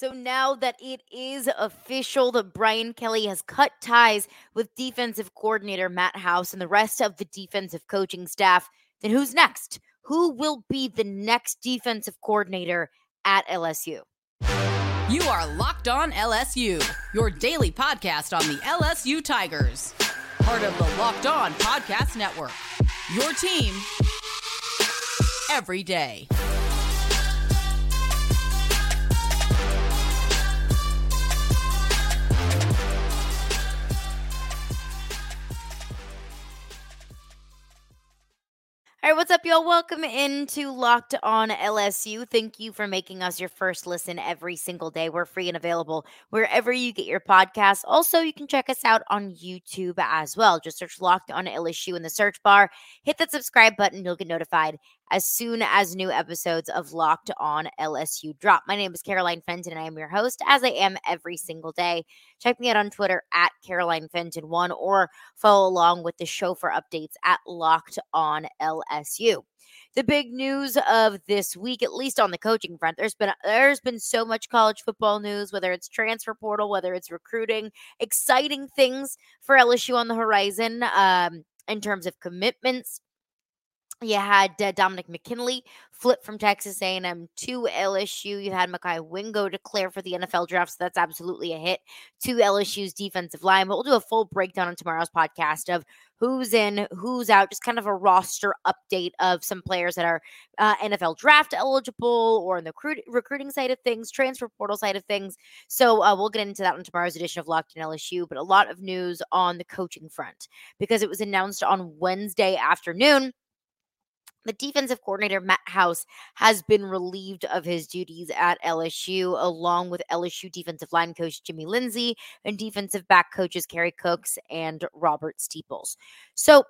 So now that it is official that Brian Kelly has cut ties with defensive coordinator Matt House and the rest of the defensive coaching staff, then who's next? Who will be the next defensive coordinator at LSU? You are Locked On LSU, your daily podcast on the LSU Tigers, part of the Locked On Podcast Network. Your team every day. All right, what's up, y'all? Welcome into Locked On LSU. Thank you for making us your first listen every single day. We're free and available wherever you get your podcasts. Also, you can check us out on YouTube as well. Just search Locked On LSU in the search bar. Hit that subscribe button. You'll get notified as soon as new episodes of Locked On LSU drop. My name is Caroline Fenton, and I am your host, as I am every single day. Check me out on Twitter at Caroline Fenton1 or follow along with the show for updates at Locked On LSU the big news of this week at least on the coaching front there's been there's been so much college football news whether it's transfer portal whether it's recruiting exciting things for LSU on the horizon um, in terms of commitments you had uh, Dominick McKinley flip from Texas A&M to LSU. You had Mekhi Wingo declare for the NFL draft, so that's absolutely a hit to LSU's defensive line. But we'll do a full breakdown on tomorrow's podcast of who's in, who's out, just kind of a roster update of some players that are uh, NFL draft eligible or in the recruit- recruiting side of things, transfer portal side of things. So uh, we'll get into that on tomorrow's edition of Locked in LSU. But a lot of news on the coaching front because it was announced on Wednesday afternoon the defensive coordinator, Matt House, has been relieved of his duties at LSU, along with LSU defensive line coach Jimmy Lindsey and defensive back coaches Kerry Cooks and Robert Steeples. So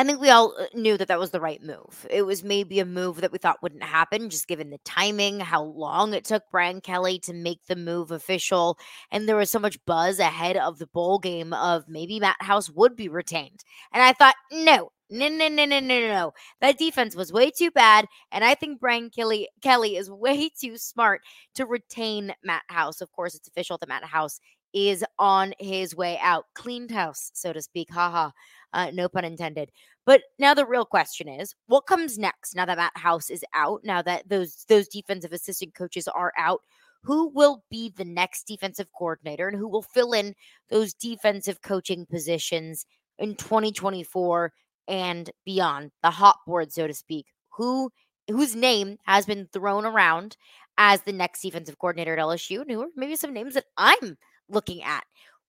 I think we all uh, knew that that was the right move. It was maybe a move that we thought wouldn't happen, just given the timing, how long it took Brian Kelly to make the move official. And there was so much buzz ahead of the bowl game of maybe Matt House would be retained. And I thought, no, no, no, no, no, no, no. That defense was way too bad. And I think Brian Kelly, Kelly is way too smart to retain Matt House. Of course, it's official that Matt House is on his way out. Cleaned house, so to speak. Haha. Uh, no pun intended. But now the real question is, what comes next? Now that Matt House is out, now that those those defensive assistant coaches are out, who will be the next defensive coordinator and who will fill in those defensive coaching positions in 2024 and beyond, the hot board, so to speak, who whose name has been thrown around as the next defensive coordinator at LSU, and who are maybe some names that I'm looking at.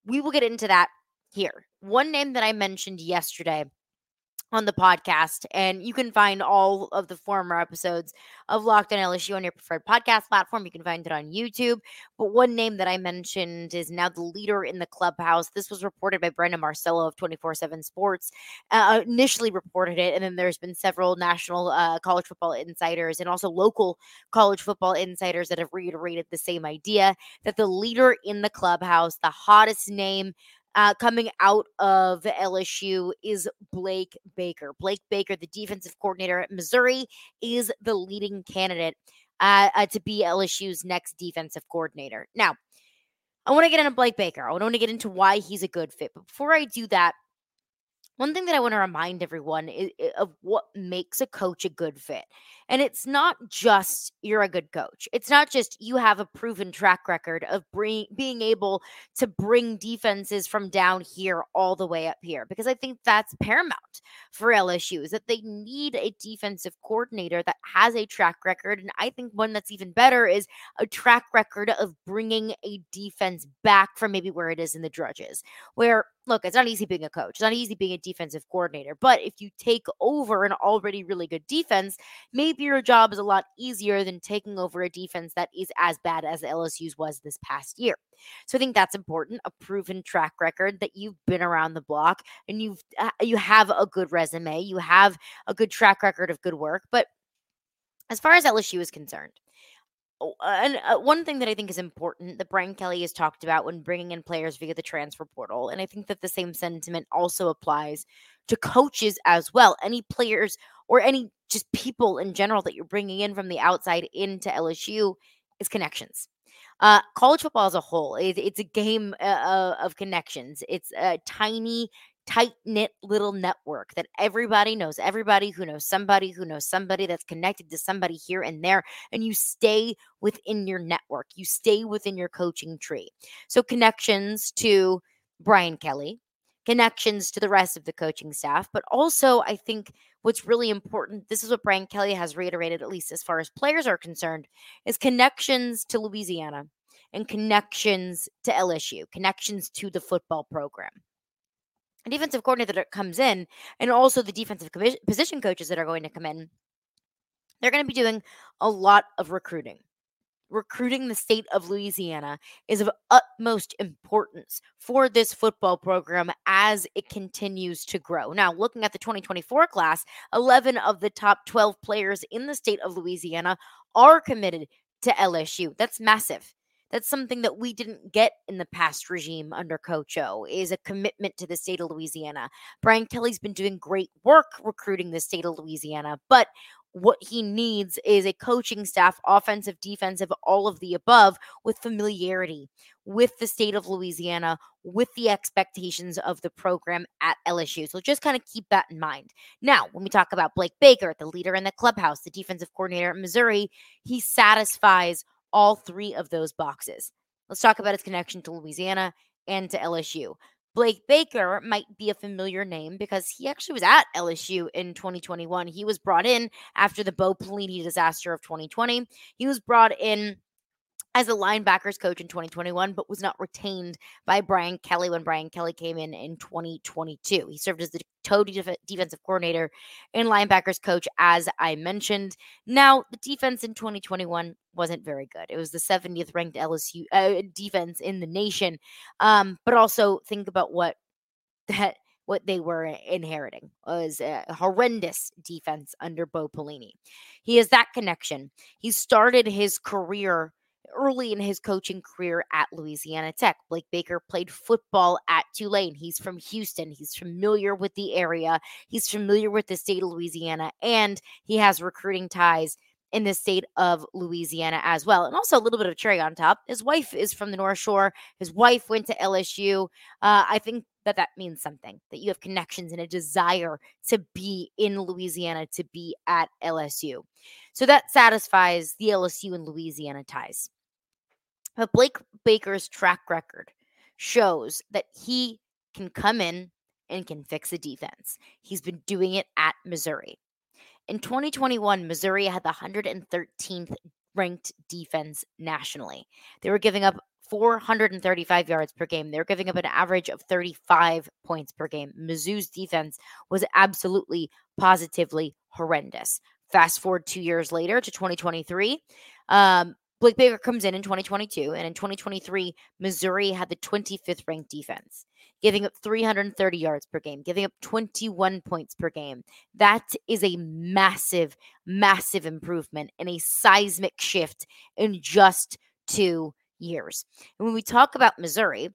We will get into that here. One name that I mentioned yesterday on the podcast. And you can find all of the former episodes of Locked on LSU on your preferred podcast platform. You can find it on YouTube. But one name that I mentioned is now the leader in the clubhouse. This was reported by Brandon Marcello of 24 7 Sports. Uh, initially reported it. And then there's been several national uh, college football insiders and also local college football insiders that have reiterated the same idea that the leader in the clubhouse, the hottest name, uh, coming out of LSU is Blake Baker. Blake Baker, the defensive coordinator at Missouri, is the leading candidate uh, uh, to be LSU's next defensive coordinator. Now, I want to get into Blake Baker. I want to get into why he's a good fit. But before I do that, one thing that I want to remind everyone is, of what makes a coach a good fit. And it's not just you're a good coach. It's not just you have a proven track record of bring, being able to bring defenses from down here all the way up here, because I think that's paramount for LSU is that they need a defensive coordinator that has a track record. And I think one that's even better is a track record of bringing a defense back from maybe where it is in the drudges, where look, it's not easy being a coach. It's not easy being a defensive coordinator. But if you take over an already really good defense, maybe your job is a lot easier than taking over a defense that is as bad as LSU's was this past year. So I think that's important, a proven track record that you've been around the block and you've uh, you have a good resume, you have a good track record of good work, but as far as LSU is concerned, Oh, and uh, one thing that I think is important that Brian Kelly has talked about when bringing in players via the transfer portal, and I think that the same sentiment also applies to coaches as well. Any players or any just people in general that you're bringing in from the outside into LSU is connections. Uh, college football as a whole, it, it's a game uh, uh of connections. It's a tiny tight knit little network that everybody knows everybody who knows somebody who knows somebody that's connected to somebody here and there. And you stay within your network, you stay within your coaching tree. So, connections to Brian Kelly, connections to the rest of the coaching staff, but also I think what's really important, this is what Brian Kelly has reiterated, at least as far as players are concerned, is connections to Louisiana and connections to LSU, connections to the football program A defensive coordinator that comes in, and also the defensive position coaches that are going to come in, they're going to be doing a lot of recruiting. Recruiting the state of Louisiana is of utmost importance for this football program as it continues to grow. Now, looking at the 2024 class, 11 of the top 12 players in the state of Louisiana are committed to LSU. That's massive. That's something that we didn't get in the past regime under Coach O is a commitment to the state of Louisiana. Brian Kelly's been doing great work recruiting the state of Louisiana, but what he needs is a coaching staff, offensive, defensive, all of the above, with familiarity with the state of Louisiana, with the expectations of the program at LSU. So just kind of keep that in mind. Now, when we talk about Blake Baker, the leader in the clubhouse, the defensive coordinator at Missouri, he satisfies all three of those boxes. Let's talk about his connection to Louisiana and to LSU. Blake Baker might be a familiar name because he actually was at LSU in 2021. He was brought in after the Bo Pelini disaster of 2020. He was brought in as a linebackers coach in 2021, but was not retained by Brian Kelly when Brian Kelly came in in 2022. He served as the toe def- defensive coordinator and linebackers coach, as I mentioned. Now, the defense in 2021 wasn't very good. It was the 70th ranked LSU uh, defense in the nation. Um, but also think about what that what they were inheriting was a horrendous defense under Bo Pelini. He has that connection. He started his career early in his coaching career at Louisiana Tech. Blake Baker played football at Tulane. He's from Houston. He's familiar with the area. He's familiar with the state of Louisiana, and he has recruiting ties in the state of Louisiana as well. And also a little bit of cherry on top. His wife is from the North Shore. His wife went to LSU. Uh, I think that that means something that you have connections and a desire to be in Louisiana, to be at LSU. So that satisfies the LSU and Louisiana ties. But Blake Baker's track record shows that he can come in and can fix a defense. He's been doing it at Missouri. In 2021, Missouri had the 113th ranked defense nationally. They were giving up 435 yards per game. They were giving up an average of 35 points per game. Mizzou's defense was absolutely, positively horrendous. Fast forward two years later to 2023. Um, Blake Baker comes in in 2022, and in 2023, Missouri had the 25th ranked defense, giving up 330 yards per game, giving up 21 points per game. That is a massive, massive improvement and a seismic shift in just two years. And when we talk about Missouri,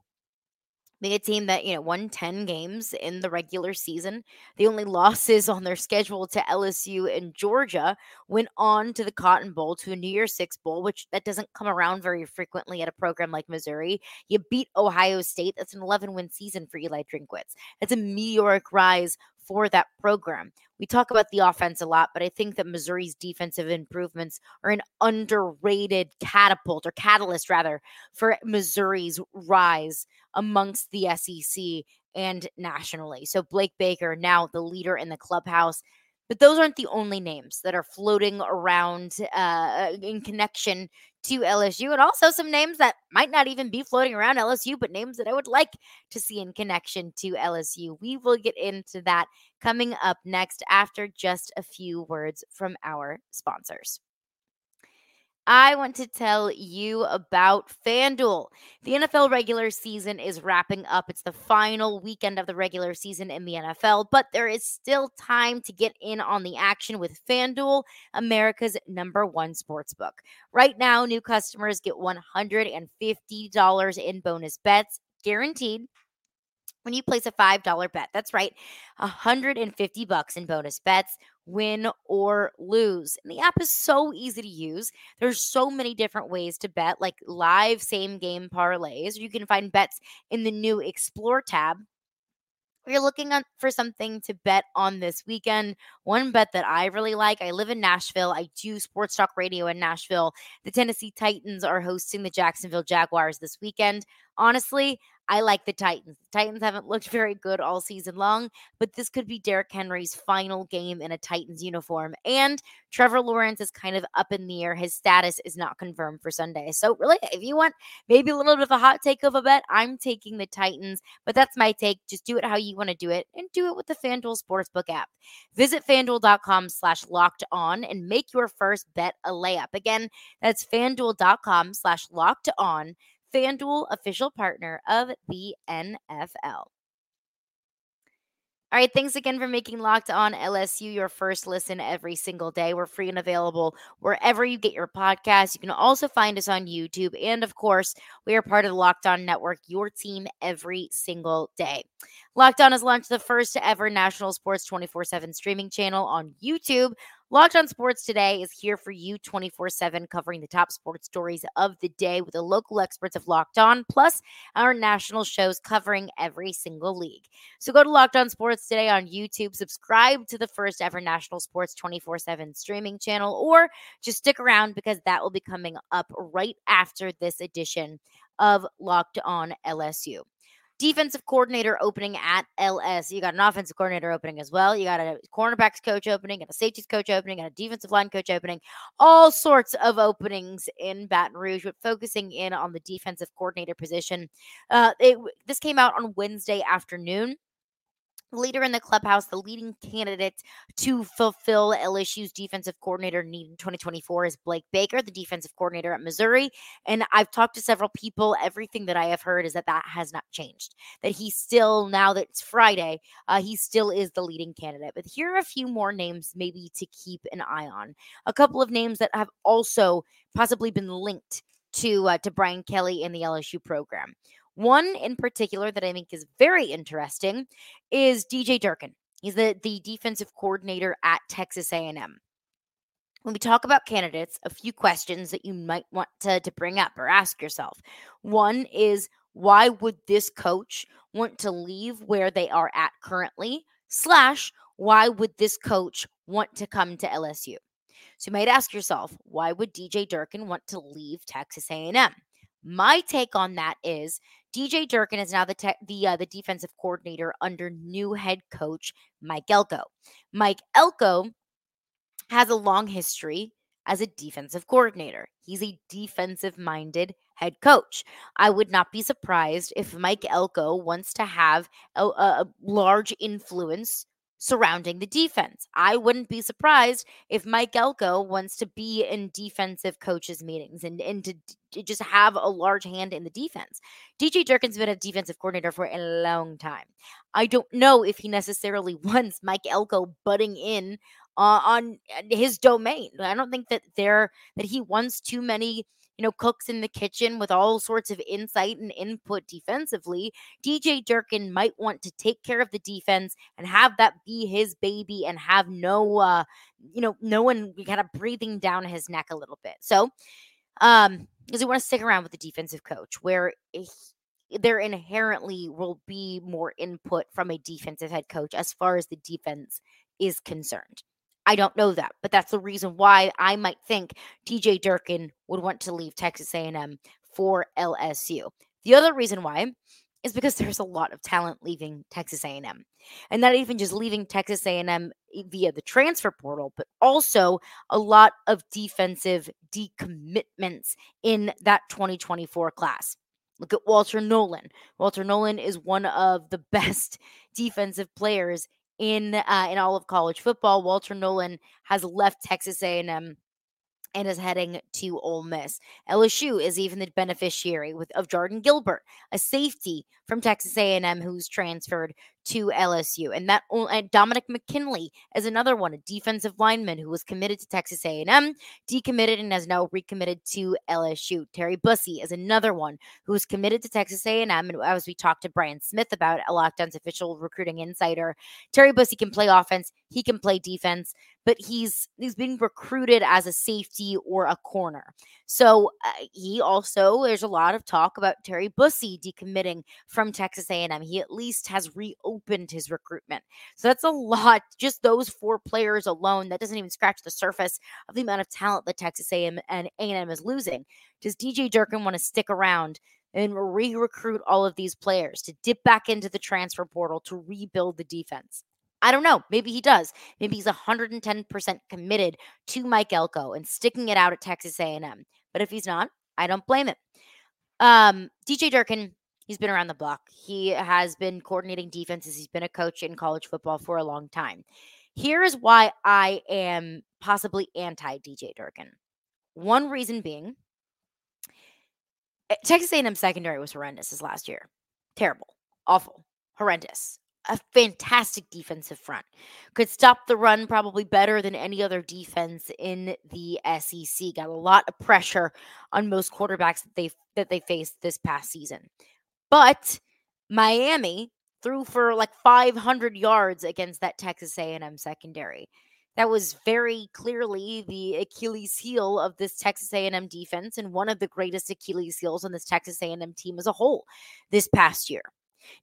being a team that, you know, won 10 games in the regular season. The only losses on their schedule to LSU and Georgia went on to the Cotton Bowl, to a New Year's Six Bowl, which that doesn't come around very frequently at a program like Missouri. You beat Ohio State. That's an 11 win season for Eli Drinkwitz. It's a meteoric rise for that program. We talk about the offense a lot, but I think that Missouri's defensive improvements are an underrated catapult or catalyst, rather, for Missouri's rise amongst the SEC and nationally. So Blake Baker, now the leader in the clubhouse, but those aren't the only names that are floating around uh, in connection to LSU, and also some names that might not even be floating around LSU, but names that I would like to see in connection to LSU. We will get into that coming up next after just a few words from our sponsors. I want to tell you about FanDuel. The NFL regular season is wrapping up. It's the final weekend of the regular season in the NFL, but there is still time to get in on the action with FanDuel, America's number one sports book. Right now, new customers get $150 in bonus bets guaranteed when you place a $5 bet. That's right, 150 bucks in bonus bets win or lose. And the app is so easy to use. There's so many different ways to bet, like live same game parlays. You can find bets in the new Explore tab If you're looking for something to bet on this weekend, one bet that I really like, I live in Nashville. I do sports talk radio in Nashville. The Tennessee Titans are hosting the Jacksonville Jaguars this weekend. Honestly, I like the Titans. The Titans haven't looked very good all season long, but this could be Derrick Henry's final game in a Titans uniform. And Trevor Lawrence is kind of up in the air. His status is not confirmed for Sunday. So, really, if you want maybe a little bit of a hot take of a bet, I'm taking the Titans, but that's my take. Just do it how you want to do it and do it with the FanDuel Sportsbook app. Visit fanduel.com slash locked on and make your first bet a layup. Again, that's fanduel.com slash locked on FanDuel, official partner of the NFL. All right, thanks again for making Locked On LSU your first listen every single day. We're free and available wherever you get your podcasts. You can also find us on YouTube. And of course, we are part of the Locked On Network, your team every single day. Locked On has launched the first ever national sports 24 7 streaming channel on YouTube. Locked on Sports Today is here for you 24 7, covering the top sports stories of the day with the local experts of Locked On, plus our national shows covering every single league. So go to Locked On Sports Today on YouTube, subscribe to the first ever national sports 24 7 streaming channel, or just stick around because that will be coming up right after this edition of Locked On LSU defensive coordinator opening at LS. You got an offensive coordinator opening as well. You got a cornerbacks coach opening, and a safeties coach opening, and a defensive line coach opening. All sorts of openings in Baton Rouge, but focusing in on the defensive coordinator position. Uh, it, this came out on Wednesday afternoon leader in the clubhouse, the leading candidate to fulfill LSU's defensive coordinator need in 2024 is Blake Baker, the defensive coordinator at Missouri. And I've talked to several people. Everything that I have heard is that that has not changed. That he still, now that it's Friday, uh, he still is the leading candidate. But here are a few more names maybe to keep an eye on. A couple of names that have also possibly been linked to uh, to Brian Kelly in the LSU program. One in particular that I think is very interesting is DJ Durkin. He's the, the defensive coordinator at Texas A&M. When we talk about candidates, a few questions that you might want to, to bring up or ask yourself. One is why would this coach want to leave where they are at currently? Slash, why would this coach want to come to LSU? So you might ask yourself, why would DJ Durkin want to leave Texas A&M? My take on that is DJ Durkin is now the te- the uh, the defensive coordinator under new head coach Mike Elko. Mike Elko has a long history as a defensive coordinator. He's a defensive minded head coach. I would not be surprised if Mike Elko wants to have a, a large influence surrounding the defense. I wouldn't be surprised if Mike Elko wants to be in defensive coaches meetings and, and to, to just have a large hand in the defense. DJ Durkin's been a defensive coordinator for a long time. I don't know if he necessarily wants Mike Elko butting in uh, on his domain. I don't think that there that he wants too many you know, cooks in the kitchen with all sorts of insight and input defensively, DJ Durkin might want to take care of the defense and have that be his baby and have no, uh, you know, no one kind of breathing down his neck a little bit. So, um, because he want to stick around with the defensive coach where he, there inherently will be more input from a defensive head coach as far as the defense is concerned. I don't know that, but that's the reason why I might think DJ Durkin would want to leave Texas A&M for LSU. The other reason why is because there's a lot of talent leaving Texas A&M. And not even just leaving Texas A&M eh, via the transfer portal, but also a lot of defensive decommitments in that 2024 class. Look at Walter Nolen. Walter Nolen is one of the best defensive players in uh, in all of college football. Walter Nolen has left Texas A&M and is heading to Ole Miss. LSU is even the beneficiary with of Jardin Gilbert, a safety from Texas A&M who's transferred to LSU. And that and Dominick McKinley is another one, a defensive lineman who was committed to Texas A&M, decommitted and has now recommitted to LSU. Terry Bussey is another one who was committed to Texas A&M. And as we talked to Brian Smith about a Locked On's official recruiting insider, Terry Bussey can play offense, he can play defense but he's he's being recruited as a safety or a corner. So uh, he also there's a lot of talk about Terry Bussey decommitting from Texas A&M. He at least has reopened his recruitment. So that's a lot. Just those four players alone that doesn't even scratch the surface of the amount of talent that Texas A&M and A&M is losing. Does DJ Durkin want to stick around and re-recruit all of these players to dip back into the transfer portal to rebuild the defense? I don't know. Maybe he does. Maybe he's 110% committed to Mike Elko and sticking it out at Texas A&M. But if he's not, I don't blame him. Um, DJ Durkin, he's been around the block. He has been coordinating defenses. He's been a coach in college football for a long time. Here is why I am possibly anti DJ Durkin. One reason being, eh, Texas A&M secondary was horrendous this last year. Terrible, awful, horrendous a fantastic defensive front. Could stop the run probably better than any other defense in the SEC. Got a lot of pressure on most quarterbacks that they that they faced this past season. But Miami threw for like 500 yards against that Texas A&M secondary. That was very clearly the Achilles heel of this Texas A&M defense and one of the greatest Achilles heels on this Texas A&M team as a whole this past year.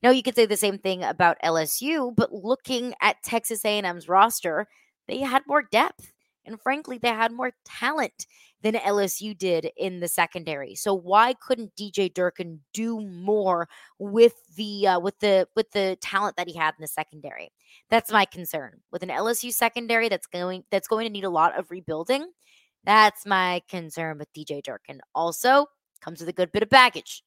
Now you could say the same thing about LSU, but looking at Texas A&M's roster, they had more depth and frankly they had more talent than LSU did in the secondary. So why couldn't DJ Durkin do more with the uh, with the with the talent that he had in the secondary? That's my concern. With an LSU secondary that's going that's going to need a lot of rebuilding, that's my concern with DJ Durkin. Also, comes with a good bit of baggage.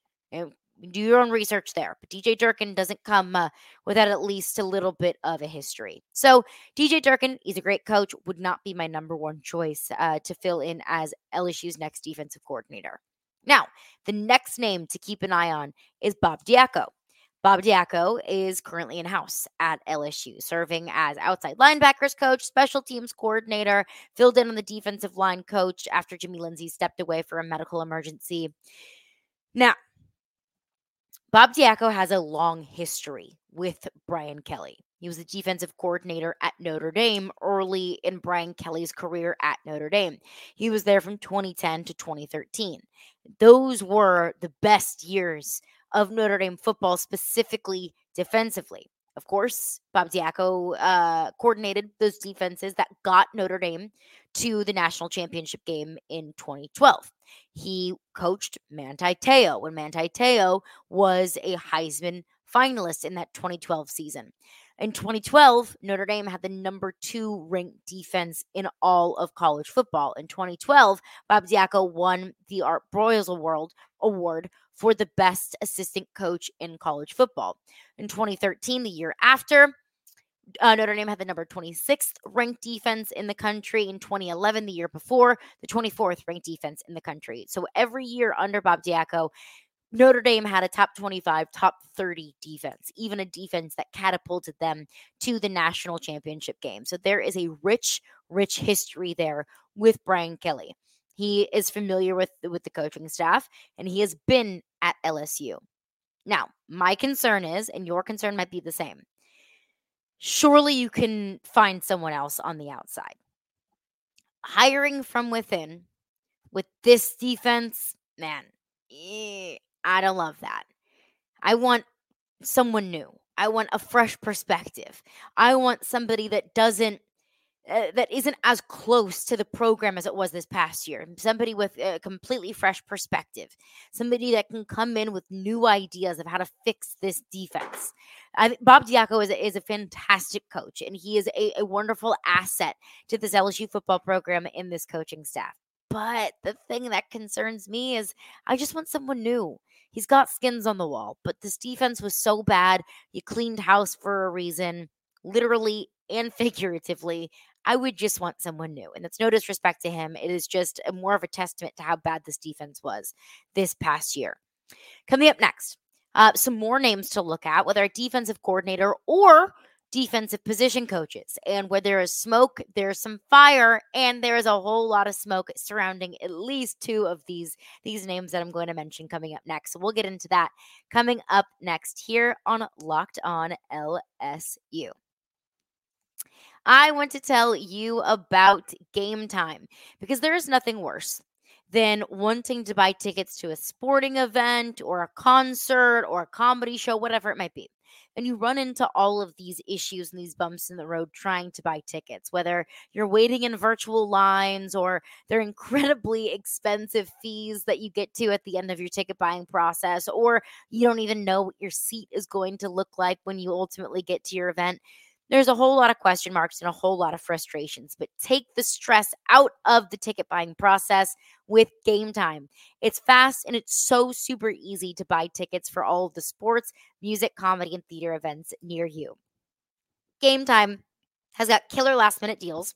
Do your own research there. But DJ Durkin doesn't come uh, without at least a little bit of a history. So DJ Durkin, he's a great coach, would not be my number one choice uh, to fill in as LSU's next defensive coordinator. Now, the next name to keep an eye on is Bob Diaco. Bob Diaco is currently in house at LSU, serving as outside linebackers coach, special teams coordinator, filled in on the defensive line coach after Jimmy Lindsey stepped away for a medical emergency. Now, Bob Diaco has a long history with Brian Kelly. He was the defensive coordinator at Notre Dame early in Brian Kelly's career at Notre Dame. He was there from 2010 to 2013. Those were the best years of Notre Dame football, specifically defensively. Of course, Bob Diaco uh, coordinated those defenses that got Notre Dame to the national championship game in 2012. He coached Manti Te'o when Manti Te'o was a Heisman finalist in that 2012 season. In 2012, Notre Dame had the number two ranked defense in all of college football. In 2012, Bob Diaco won the Art Broyles Award, award for the best assistant coach in college football. In 2013, the year after, uh, Notre Dame had the number 26th ranked defense in the country. In 2011, the year before, the 24th ranked defense in the country. So every year under Bob Diaco, Notre Dame had a top 25, top 30 defense, even a defense that catapulted them to the national championship game. So there is a rich, rich history there with Brian Kelly. He is familiar with with the coaching staff and he has been at LSU. Now, my concern is and your concern might be the same. Surely you can find someone else on the outside. Hiring from within with this defense, man, eh, I don't love that. I want someone new. I want a fresh perspective. I want somebody that doesn't uh, that isn't as close to the program as it was this past year. Somebody with a completely fresh perspective. Somebody that can come in with new ideas of how to fix this defense. I, Bob Diaco is a, is a fantastic coach, and he is a, a wonderful asset to this LSU football program in this coaching staff. But the thing that concerns me is I just want someone new. He's got skins on the wall, but this defense was so bad. You cleaned house for a reason, literally and figuratively. I would just want someone new. And it's no disrespect to him. It is just more of a testament to how bad this defense was this past year. Coming up next, uh, some more names to look at, whether a defensive coordinator or defensive position coaches. And where there is smoke, there's some fire, and there is a whole lot of smoke surrounding at least two of these these names that I'm going to mention coming up next. So we'll get into that coming up next here on Locked On LSU. I want to tell you about Gametime because there is nothing worse than wanting to buy tickets to a sporting event or a concert or a comedy show, whatever it might be and you run into all of these issues and these bumps in the road trying to buy tickets, whether you're waiting in virtual lines or they're incredibly expensive fees that you get to at the end of your ticket buying process, or you don't even know what your seat is going to look like when you ultimately get to your event there's a whole lot of question marks and a whole lot of frustrations, but take the stress out of the ticket buying process with Gametime. It's fast and it's so super easy to buy tickets for all of the sports, music, comedy, and theater events near you. Gametime has got killer last minute deals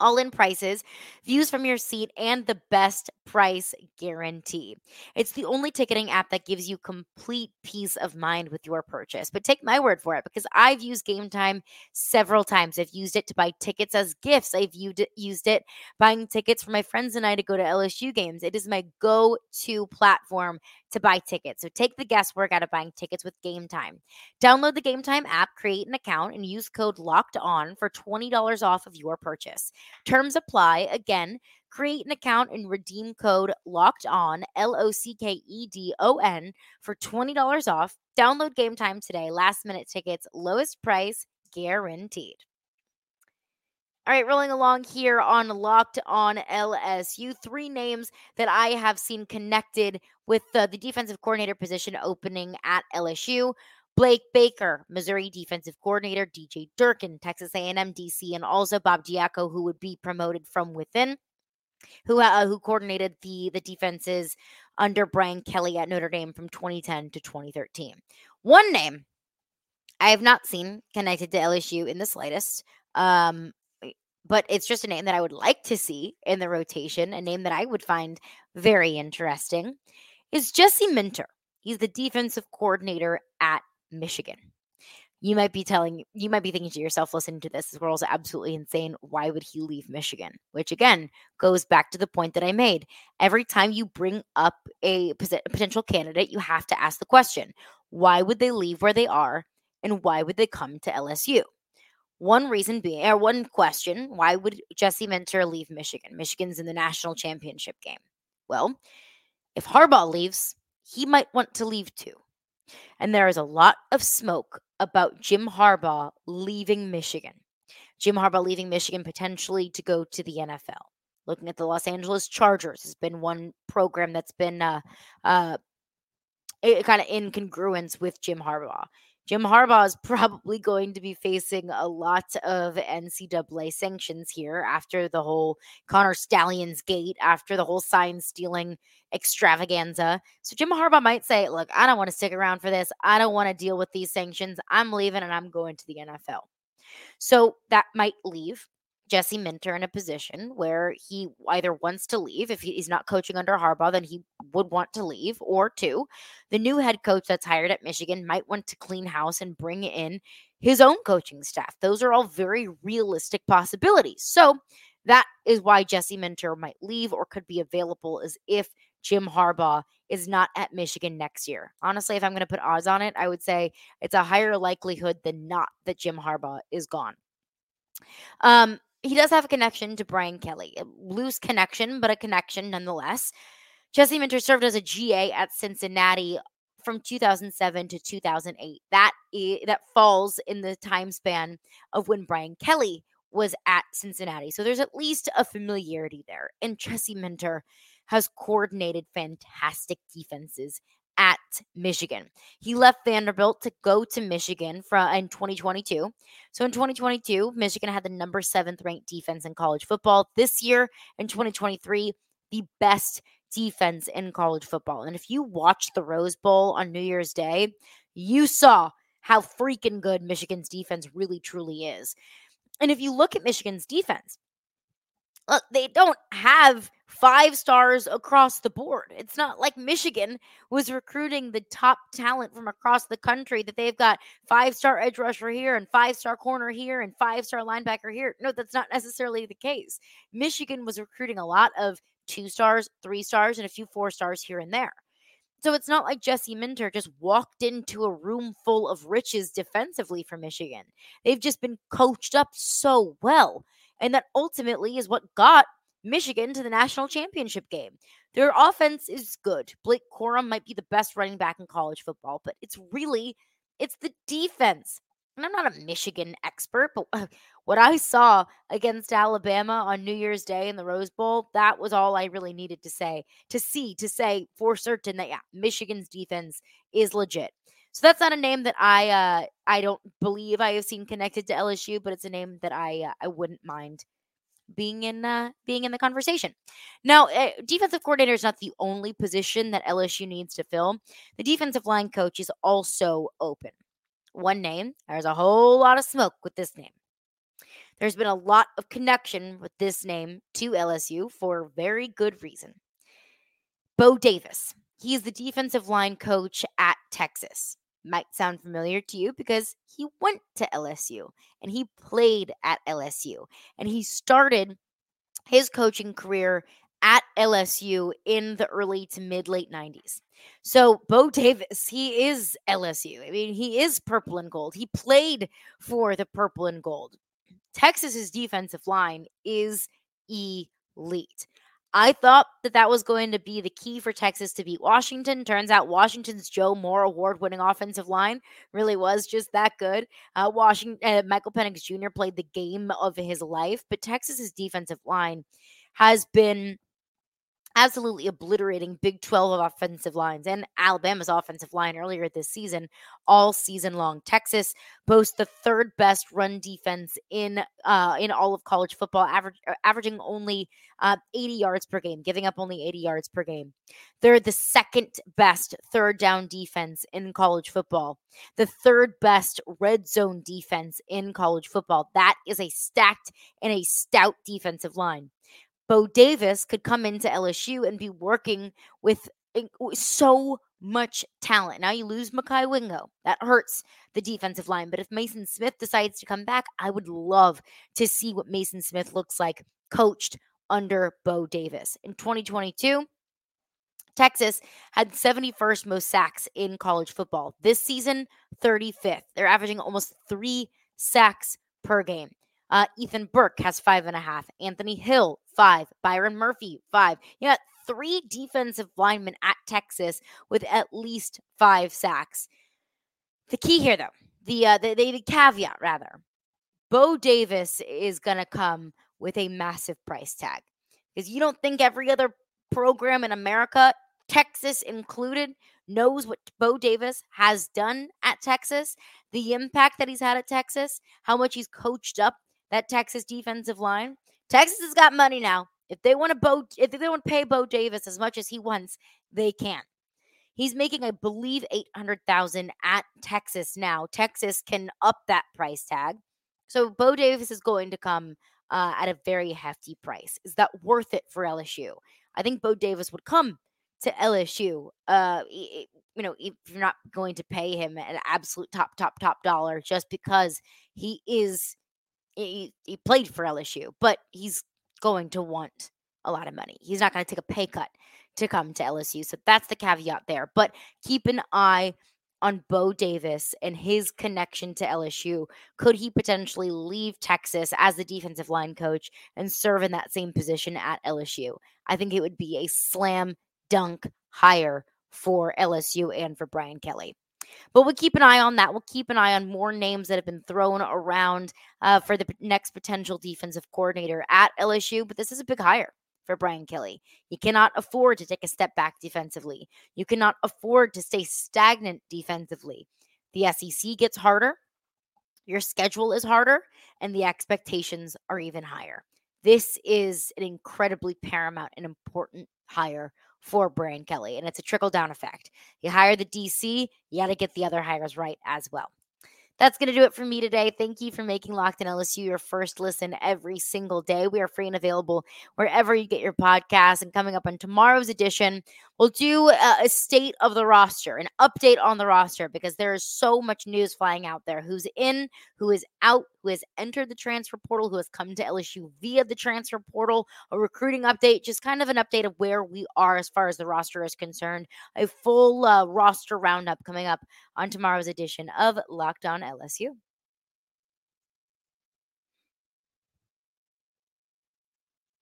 all in prices, views from your seat, and the best price guarantee. It's the only ticketing app that gives you complete peace of mind with your purchase. But take my word for it because I've used Gametime several times. I've used it to buy tickets as gifts, I've used it buying tickets for my friends and I to go to LSU games. It is my go to platform to buy tickets. So take the guesswork out of buying tickets with Gametime. Download the Gametime app, create an account, and use code LOCKED ON for $20 off of your purchase. Terms apply. Again, create an account and redeem code LOCKED ON, L O C K E D O N, for $20 off. Download Gametime today. Last minute tickets, lowest price guaranteed. All right, rolling along here on Locked on LSU. Three names that I have seen connected with the, the defensive coordinator position opening at LSU. Blake Baker, Missouri defensive coordinator, DJ Durkin, Texas A&M DC, and also Bob Diaco, who would be promoted from within, who uh, who coordinated the the defenses under Brian Kelly at Notre Dame from 2010 to 2013. One name I have not seen connected to LSU in the slightest. Um, but it's just a name that I would like to see in the rotation, a name that I would find very interesting is Jesse Minter. He's the defensive coordinator at Michigan. You might be telling, you might be thinking to yourself, listening to this, this girl's absolutely insane. Why would he leave Michigan? Which again goes back to the point that I made. Every time you bring up a potential candidate, you have to ask the question why would they leave where they are and why would they come to LSU? One reason being, or one question, why would Jesse Minter leave Michigan? Michigan's in the national championship game. Well, if Harbaugh leaves, he might want to leave too. And there is a lot of smoke about Jim Harbaugh leaving Michigan. Jim Harbaugh leaving Michigan potentially to go to the NFL. Looking at the Los Angeles Chargers has been one program that's been uh, uh, kind of incongruence with Jim Harbaugh. Jim Harbaugh is probably going to be facing a lot of NCAA sanctions here after the whole Connor Stalions gate, after the whole sign stealing extravaganza. So Jim Harbaugh might say, Look, I don't want to stick around for this. I don't want to deal with these sanctions. I'm leaving and I'm going to the NFL. So that might leave Jesse Minter in a position where he either wants to leave. If he's not coaching under Harbaugh, then he would want to leave. Or two, the new head coach that's hired at Michigan might want to clean house and bring in his own coaching staff. Those are all very realistic possibilities. So that is why Jesse Minter might leave or could be available as if Jim Harbaugh is not at Michigan next year. Honestly, if I'm going to put odds on it, I would say it's a higher likelihood than not that Jim Harbaugh is gone. Um, he does have a connection to Brian Kelly. A loose connection, but a connection nonetheless. Jesse Minter served as a GA at Cincinnati from 2007 to 2008. That that falls in the time span of when Brian Kelly was at Cincinnati. So there's at least a familiarity there. And Jesse Minter has coordinated fantastic defenses at Michigan. He left Vanderbilt to go to Michigan in 2022. So in 2022, Michigan had the number 7th ranked defense in college football. This year in 2023, the best defense in college football. And if you watched the Rose Bowl on New Year's Day, you saw how freaking good Michigan's defense really truly is. And if you look at Michigan's defense, look, they don't have five stars across the board. It's not like Michigan was recruiting the top talent from across the country that they've got five star edge rusher here and five star corner here and five star linebacker here. No, that's not necessarily the case. Michigan was recruiting a lot of two stars, three stars, and a few four stars here and there. So it's not like Jesse Minter just walked into a room full of riches defensively for Michigan. They've just been coached up so well. And that ultimately is what got Michigan to the national championship game. Their offense is good. Blake Corum might be the best running back in college football, but it's really it's the defense. And I'm not a Michigan expert, but what I saw against Alabama on New Year's Day in the Rose Bowl, that was all I really needed to say, to see, to say for certain that yeah, Michigan's defense is legit. So that's not a name that I uh, I don't believe I have seen connected to LSU, but it's a name that I uh, I wouldn't mind being in uh, being in the conversation. Now, uh, defensive coordinator is not the only position that LSU needs to fill. The defensive line coach is also open. One name, there's a whole lot of smoke with this name. There's been a lot of connection with this name to LSU for very good reason. Bo Davis. He is the defensive line coach at Texas might sound familiar to you because he went to LSU and he played at LSU and he started his coaching career at LSU in the early to mid late 90s. So, Bo Davis, he is LSU. I mean, he is purple and gold. He played for the purple and gold. Texas's defensive line is elite. I thought that that was going to be the key for Texas to beat Washington. Turns out Washington's Joe Moore award-winning offensive line really was just that good. Uh, Washington, uh, Michael Penix Jr. played the game of his life, but Texas's defensive line has been absolutely obliterating Big 12 offensive lines and Alabama's offensive line earlier this season, all season long. Texas boasts the third best run defense in uh, in all of college football, average, uh, averaging only uh, 80 yards per game, giving up only 80 yards per game. They're the second best third down defense in college football, the third best red zone defense in college football. That is a stacked and a stout defensive line. Bo Davis could come into LSU and be working with so much talent. Now you lose Mekhi Wingo. That hurts the defensive line. But if Mason Smith decides to come back, I would love to see what Mason Smith looks like coached under Bo Davis. In 2022, Texas had 71st most sacks in college football. This season, 35th. They're averaging almost three sacks per game. Uh, Ethan Burke has five and a half. Anthony Hill, five. Byron Murphy, five. You got three defensive linemen at Texas with at least five sacks. The key here, though, the uh, the, the caveat rather, Bo Davis is going to come with a massive price tag because you don't think every other program in America, Texas included, knows what Bo Davis has done at Texas, the impact that he's had at Texas, how much he's coached up that Texas defensive line. Texas has got money now. If they want to Bo, if they want to pay Bo Davis as much as he wants, they can. He's making, I believe, eight hundred thousand at Texas now. Texas can up that price tag, so Bo Davis is going to come uh, at a very hefty price. Is that worth it for LSU? I think Bo Davis would come to LSU. Uh, you know, if you're not going to pay him an absolute top, top, top dollar just because he is he, he played for LSU, but he's going to want a lot of money. He's not going to take a pay cut to come to LSU. So that's the caveat there. But keep an eye on Bo Davis and his connection to LSU. Could he potentially leave Texas as the defensive line coach and serve in that same position at LSU? I think it would be a slam dunk hire for LSU and for Brian Kelly. But we'll keep an eye on that. We'll keep an eye on more names that have been thrown around uh, for the next potential defensive coordinator at LSU. But this is a big hire for Brian Kelly. He cannot afford to take a step back defensively. You cannot afford to stay stagnant defensively. The SEC gets harder, your schedule is harder, and the expectations are even higher. This is an incredibly paramount and important hire for Brian Kelly, and it's a trickle down effect. You hire the DC, you got to get the other hires right as well. That's going to do it for me today. Thank you for making Locked on LSU your first listen every single day. We are free and available wherever you get your podcasts. And coming up on tomorrow's edition, we'll do a state of the roster, an update on the roster, because there is so much news flying out there. Who's in, who is out, who has entered the transfer portal, who has come to LSU via the transfer portal, a recruiting update, just kind of an update of where we are as far as the roster is concerned. A full uh, roster roundup coming up on tomorrow's edition of Locked On LSU.